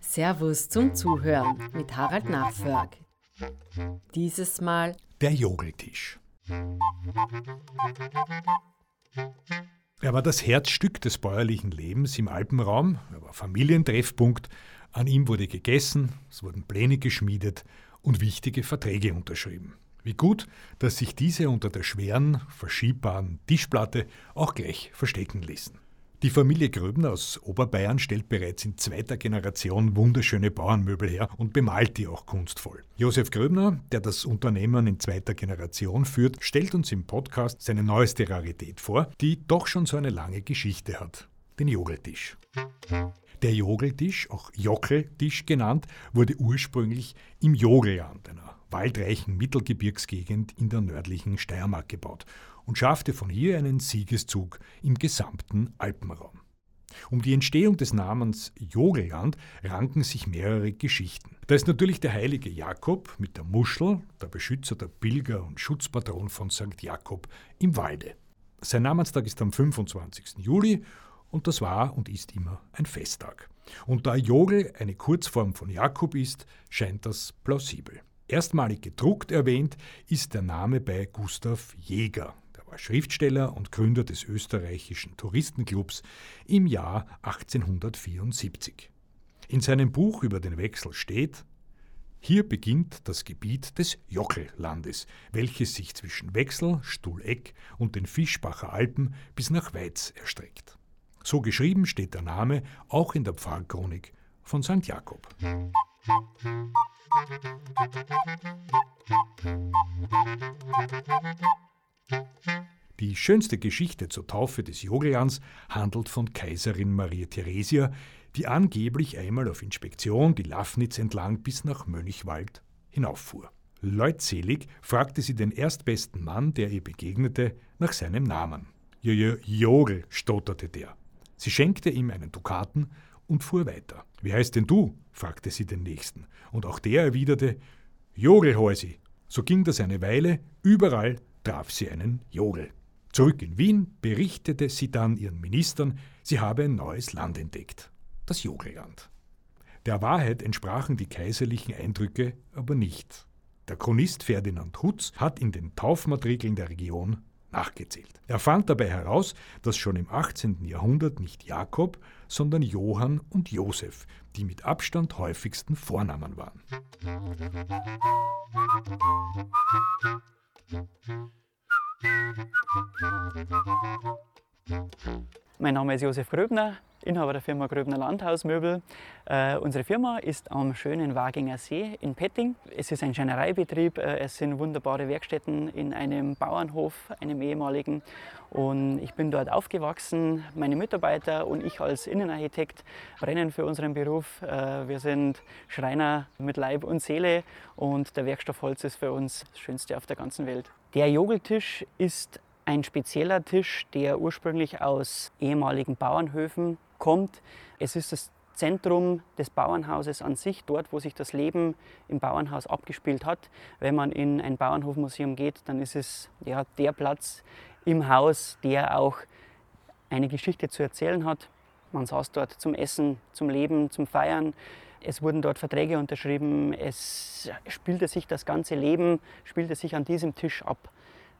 Servus zum Zuhören mit Harald Nachförg. Dieses Mal der Jogeltisch. Er war das Herzstück des bäuerlichen Lebens im Alpenraum, er war Familientreffpunkt, an ihm wurde gegessen, es wurden Pläne geschmiedet und wichtige Verträge unterschrieben. Wie gut, dass sich diese unter der schweren, verschiebbaren Tischplatte auch gleich verstecken ließen. Die Familie Gröbner aus Oberbayern stellt bereits in zweiter Generation wunderschöne Bauernmöbel her und bemalt die auch kunstvoll. Josef Gröbner, der das Unternehmen in zweiter Generation führt, stellt uns im Podcast seine neueste Rarität vor, die doch schon so eine lange Geschichte hat. Den Jogeltisch. Der Jogeltisch, auch Jockeltisch genannt, wurde ursprünglich im Jogelland, einer waldreichen Mittelgebirgsgegend in der nördlichen Steiermark gebaut und schaffte von hier einen Siegeszug im gesamten Alpenraum. Um die Entstehung des Namens Jogelland ranken sich mehrere Geschichten. Da ist natürlich der heilige Jakob mit der Muschel, der Beschützer der Pilger und Schutzpatron von St. Jakob im Walde. Sein Namenstag ist am 25. Juli und das war und ist immer ein Festtag. Und da Jogel eine Kurzform von Jakob ist, scheint das plausibel. Erstmalig gedruckt erwähnt ist der Name bei Gustav Jäger, war Schriftsteller und Gründer des österreichischen Touristenclubs im Jahr 1874. In seinem Buch über den Wechsel steht, hier beginnt das Gebiet des Jockellandes, welches sich zwischen Wechsel, Stuhleck und den Fischbacher Alpen bis nach Weiz erstreckt. So geschrieben steht der Name auch in der Pfarrchronik von St. Jakob. Die schönste Geschichte zur Taufe des Jogeljans handelt von Kaiserin Maria Theresia, die angeblich einmal auf Inspektion die Lafnitz entlang bis nach Mönchwald hinauffuhr. Leutselig fragte sie den erstbesten Mann, der ihr begegnete, nach seinem Namen. Jogel, stotterte der. Sie schenkte ihm einen Dukaten und fuhr weiter. Wie heißt denn du? fragte sie den nächsten. Und auch der erwiderte, Jogelhäusi. So ging das eine Weile, überall traf sie einen Jogel. Zurück in Wien berichtete sie dann ihren Ministern, sie habe ein neues Land entdeckt, das Jogelland. Der Wahrheit entsprachen die kaiserlichen Eindrücke aber nicht. Der Chronist Ferdinand Hutz hat in den Taufmatrikeln der Region nachgezählt. Er fand dabei heraus, dass schon im 18. Jahrhundert nicht Jakob, sondern Johann und Josef die mit Abstand häufigsten Vornamen waren. Mein Name ist Josef Gröbner, Inhaber der Firma Gröbner Landhausmöbel. Äh, unsere Firma ist am schönen Waginger See in Petting. Es ist ein Schreinereibetrieb, äh, es sind wunderbare Werkstätten in einem Bauernhof, einem ehemaligen. Und ich bin dort aufgewachsen. Meine Mitarbeiter und ich als Innenarchitekt brennen für unseren Beruf. Äh, wir sind Schreiner mit Leib und Seele und der Werkstoff Holz ist für uns das Schönste auf der ganzen Welt. Der Jogeltisch ist ein spezieller Tisch, der ursprünglich aus ehemaligen Bauernhöfen kommt. Es ist das Zentrum des Bauernhauses an sich, dort, wo sich das Leben im Bauernhaus abgespielt hat. Wenn man in ein Bauernhofmuseum geht, dann ist es ja, der Platz im Haus, der auch eine Geschichte zu erzählen hat. Man saß dort zum Essen, zum Leben, zum Feiern. Es wurden dort Verträge unterschrieben. Es spielte sich das ganze Leben, spielte sich an diesem Tisch ab.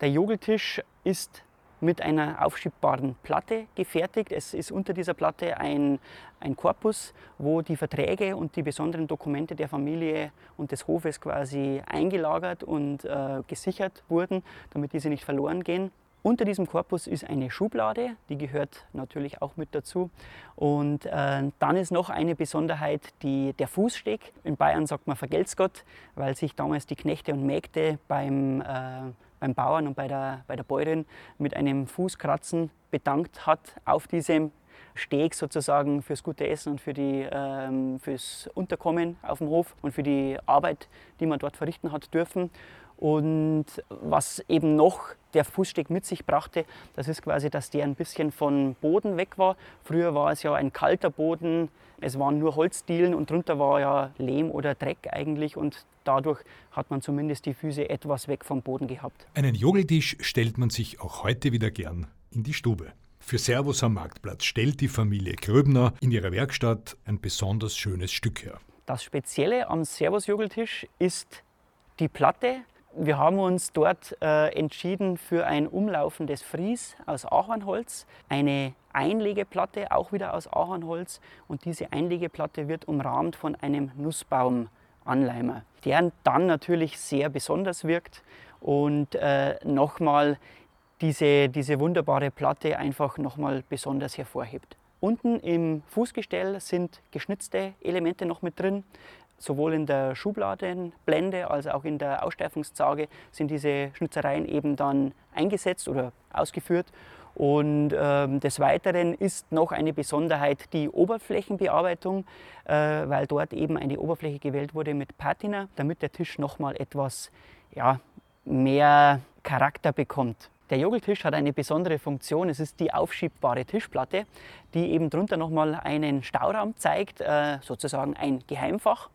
Der Jogeltisch ist mit einer aufschiebbaren Platte gefertigt. Es ist unter dieser Platte ein, ein Korpus, wo die Verträge und die besonderen Dokumente der Familie und des Hofes quasi eingelagert und äh, gesichert wurden, damit diese nicht verloren gehen. Unter diesem Korpus ist eine Schublade, die gehört natürlich auch mit dazu. Und äh, dann ist noch eine Besonderheit die, der Fußsteg. In Bayern sagt man Vergeltsgott, weil sich damals die Knechte und Mägde beim, äh, beim Bauern und bei der, bei der Bäuerin mit einem Fußkratzen bedankt hat auf diesem Steg sozusagen fürs gute Essen und für die, ähm, fürs Unterkommen auf dem Hof und für die Arbeit, die man dort verrichten hat dürfen. Und was eben noch der Fußsteg mit sich brachte, das ist quasi, dass der ein bisschen von Boden weg war. Früher war es ja ein kalter Boden, es waren nur Holzdielen und drunter war ja Lehm oder Dreck eigentlich und dadurch hat man zumindest die Füße etwas weg vom Boden gehabt. Einen Jogeltisch stellt man sich auch heute wieder gern in die Stube. Für Servus am Marktplatz stellt die Familie Gröbner in ihrer Werkstatt ein besonders schönes Stück her. Das Spezielle am Servus-Jogeltisch ist die Platte. Wir haben uns dort äh, entschieden für ein umlaufendes Fries aus Ahornholz, eine Einlegeplatte auch wieder aus Ahornholz und diese Einlegeplatte wird umrahmt von einem Nussbaumanleimer, der dann natürlich sehr besonders wirkt und äh, nochmal diese, diese wunderbare Platte einfach nochmal besonders hervorhebt. Unten im Fußgestell sind geschnitzte Elemente noch mit drin. Sowohl in der Schubladenblende als auch in der Aussteifungszage sind diese Schnitzereien eben dann eingesetzt oder ausgeführt. Und ähm, des Weiteren ist noch eine Besonderheit die Oberflächenbearbeitung, äh, weil dort eben eine Oberfläche gewählt wurde mit Patina, damit der Tisch nochmal etwas ja, mehr Charakter bekommt. Der Jogeltisch hat eine besondere Funktion. Es ist die aufschiebbare Tischplatte, die eben drunter nochmal einen Stauraum zeigt, äh, sozusagen ein Geheimfach.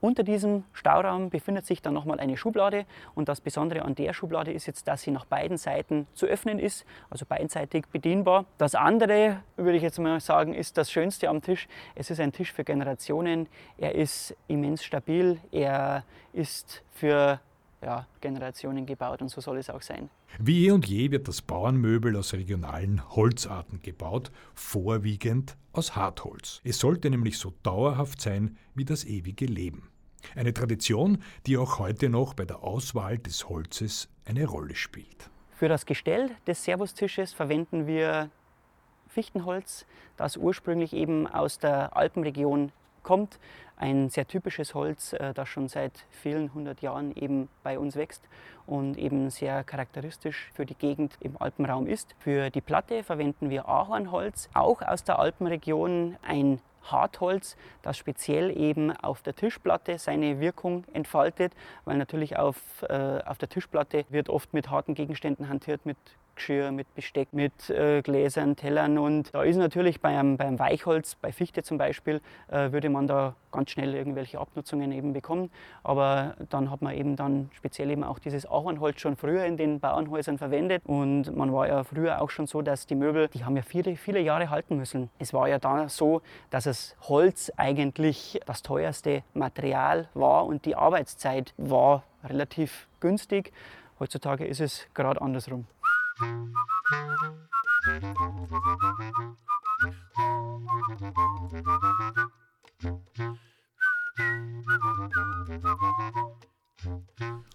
Unter diesem Stauraum befindet sich dann nochmal eine Schublade und das Besondere an der Schublade ist jetzt, dass sie nach beiden Seiten zu öffnen ist, also beidseitig bedienbar. Das andere, würde ich jetzt mal sagen, ist das Schönste am Tisch. Es ist ein Tisch für Generationen. Er ist immens stabil. Er ist für ja, Generationen gebaut und so soll es auch sein. Wie eh und je wird das Bauernmöbel aus regionalen Holzarten gebaut, vorwiegend aus Hartholz. Es sollte nämlich so dauerhaft sein wie das ewige Leben. Eine Tradition, die auch heute noch bei der Auswahl des Holzes eine Rolle spielt. Für das Gestell des Servustisches verwenden wir Fichtenholz, das ursprünglich eben aus der Alpenregion kommt. Ein sehr typisches Holz, äh, das schon seit vielen hundert Jahren eben bei uns wächst und eben sehr charakteristisch für die Gegend im Alpenraum ist. Für die Platte verwenden wir Ahornholz, auch aus der Alpenregion, ein Hartholz, das speziell eben auf der Tischplatte seine Wirkung entfaltet, weil natürlich auf, äh, auf der Tischplatte wird oft mit harten Gegenständen hantiert, mit Geschirr, mit Besteck, mit äh, Gläsern, Tellern. Und da ist natürlich beim, beim Weichholz, bei Fichte zum Beispiel, äh, würde man da ganz schnell irgendwelche Abnutzungen eben bekommen. Aber dann hat man eben dann speziell eben auch dieses Ahornholz schon früher in den Bauernhäusern verwendet. Und man war ja früher auch schon so, dass die Möbel, die haben ja viele, viele Jahre halten müssen. Es war ja da so, dass das Holz eigentlich das teuerste Material war und die Arbeitszeit war relativ günstig. Heutzutage ist es gerade andersrum.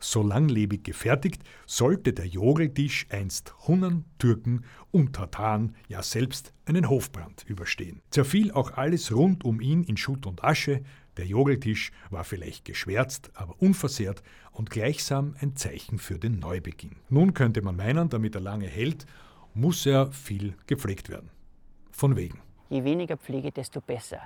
So langlebig gefertigt, sollte der Jogeltisch einst Hunnern, Türken und Tataren, ja selbst einen Hofbrand überstehen. Zerfiel auch alles rund um ihn in Schutt und Asche, der Jogeltisch war vielleicht geschwärzt, aber unversehrt und gleichsam ein Zeichen für den Neubeginn. Nun könnte man meinen, damit er lange hält, muss er viel gepflegt werden. Von wegen. Je weniger Pflege, desto besser.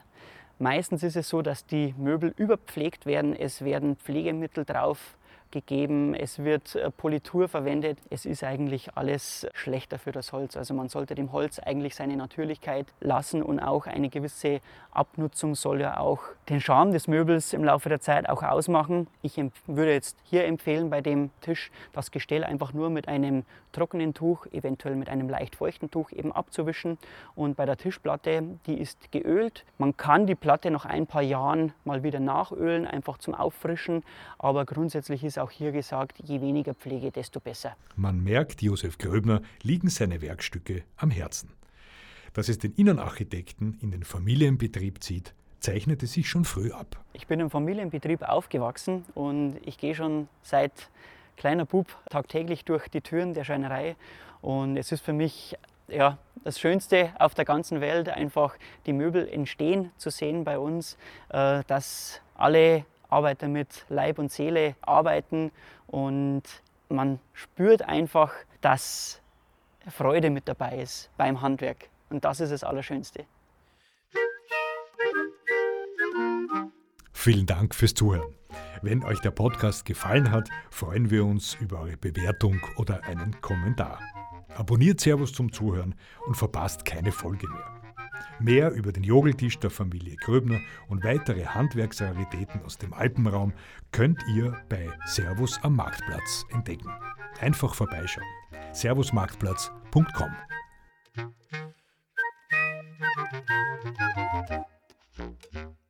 Meistens ist es so, dass die Möbel überpflegt werden. Es werden Pflegemittel drauf gegeben, es wird äh, Politur verwendet. Es ist eigentlich alles schlechter für das Holz. Also man sollte dem Holz eigentlich seine Natürlichkeit lassen und auch eine gewisse Abnutzung soll ja auch den Charme des Möbels im Laufe der Zeit auch ausmachen. Ich würde jetzt hier empfehlen bei dem Tisch das Gestell einfach nur mit einem trockenen Tuch, eventuell mit einem leicht feuchten Tuch eben abzuwischen. Und bei der Tischplatte, die ist geölt. Man kann die Platte nach ein paar Jahren mal wieder nachölen, einfach zum Auffrischen. Aber grundsätzlich ist auch hier gesagt, je weniger Pflege, desto besser. Man merkt, Josef Gröbner liegen seine Werkstücke am Herzen. Dass es den Innenarchitekten in den Familienbetrieb zieht, zeichnete sich schon früh ab. Ich bin im Familienbetrieb aufgewachsen und ich gehe schon seit kleiner Bub tagtäglich durch die Türen der Schreinerei und es ist für mich ja, das Schönste auf der ganzen Welt, einfach die Möbel entstehen zu sehen bei uns, äh, dass alle Arbeiter mit Leib und Seele arbeiten und man spürt einfach, dass Freude mit dabei ist beim Handwerk. Und das ist das Allerschönste. Vielen Dank fürs Zuhören. Wenn euch der Podcast gefallen hat, freuen wir uns über eure Bewertung oder einen Kommentar. Abonniert Servus zum Zuhören und verpasst keine Folge mehr. Mehr über den Jogeltisch der Familie Gröbner und weitere Handwerksraritäten aus dem Alpenraum könnt ihr bei Servus am Marktplatz entdecken. Einfach vorbeischauen. servusmarktplatz.com Thank you.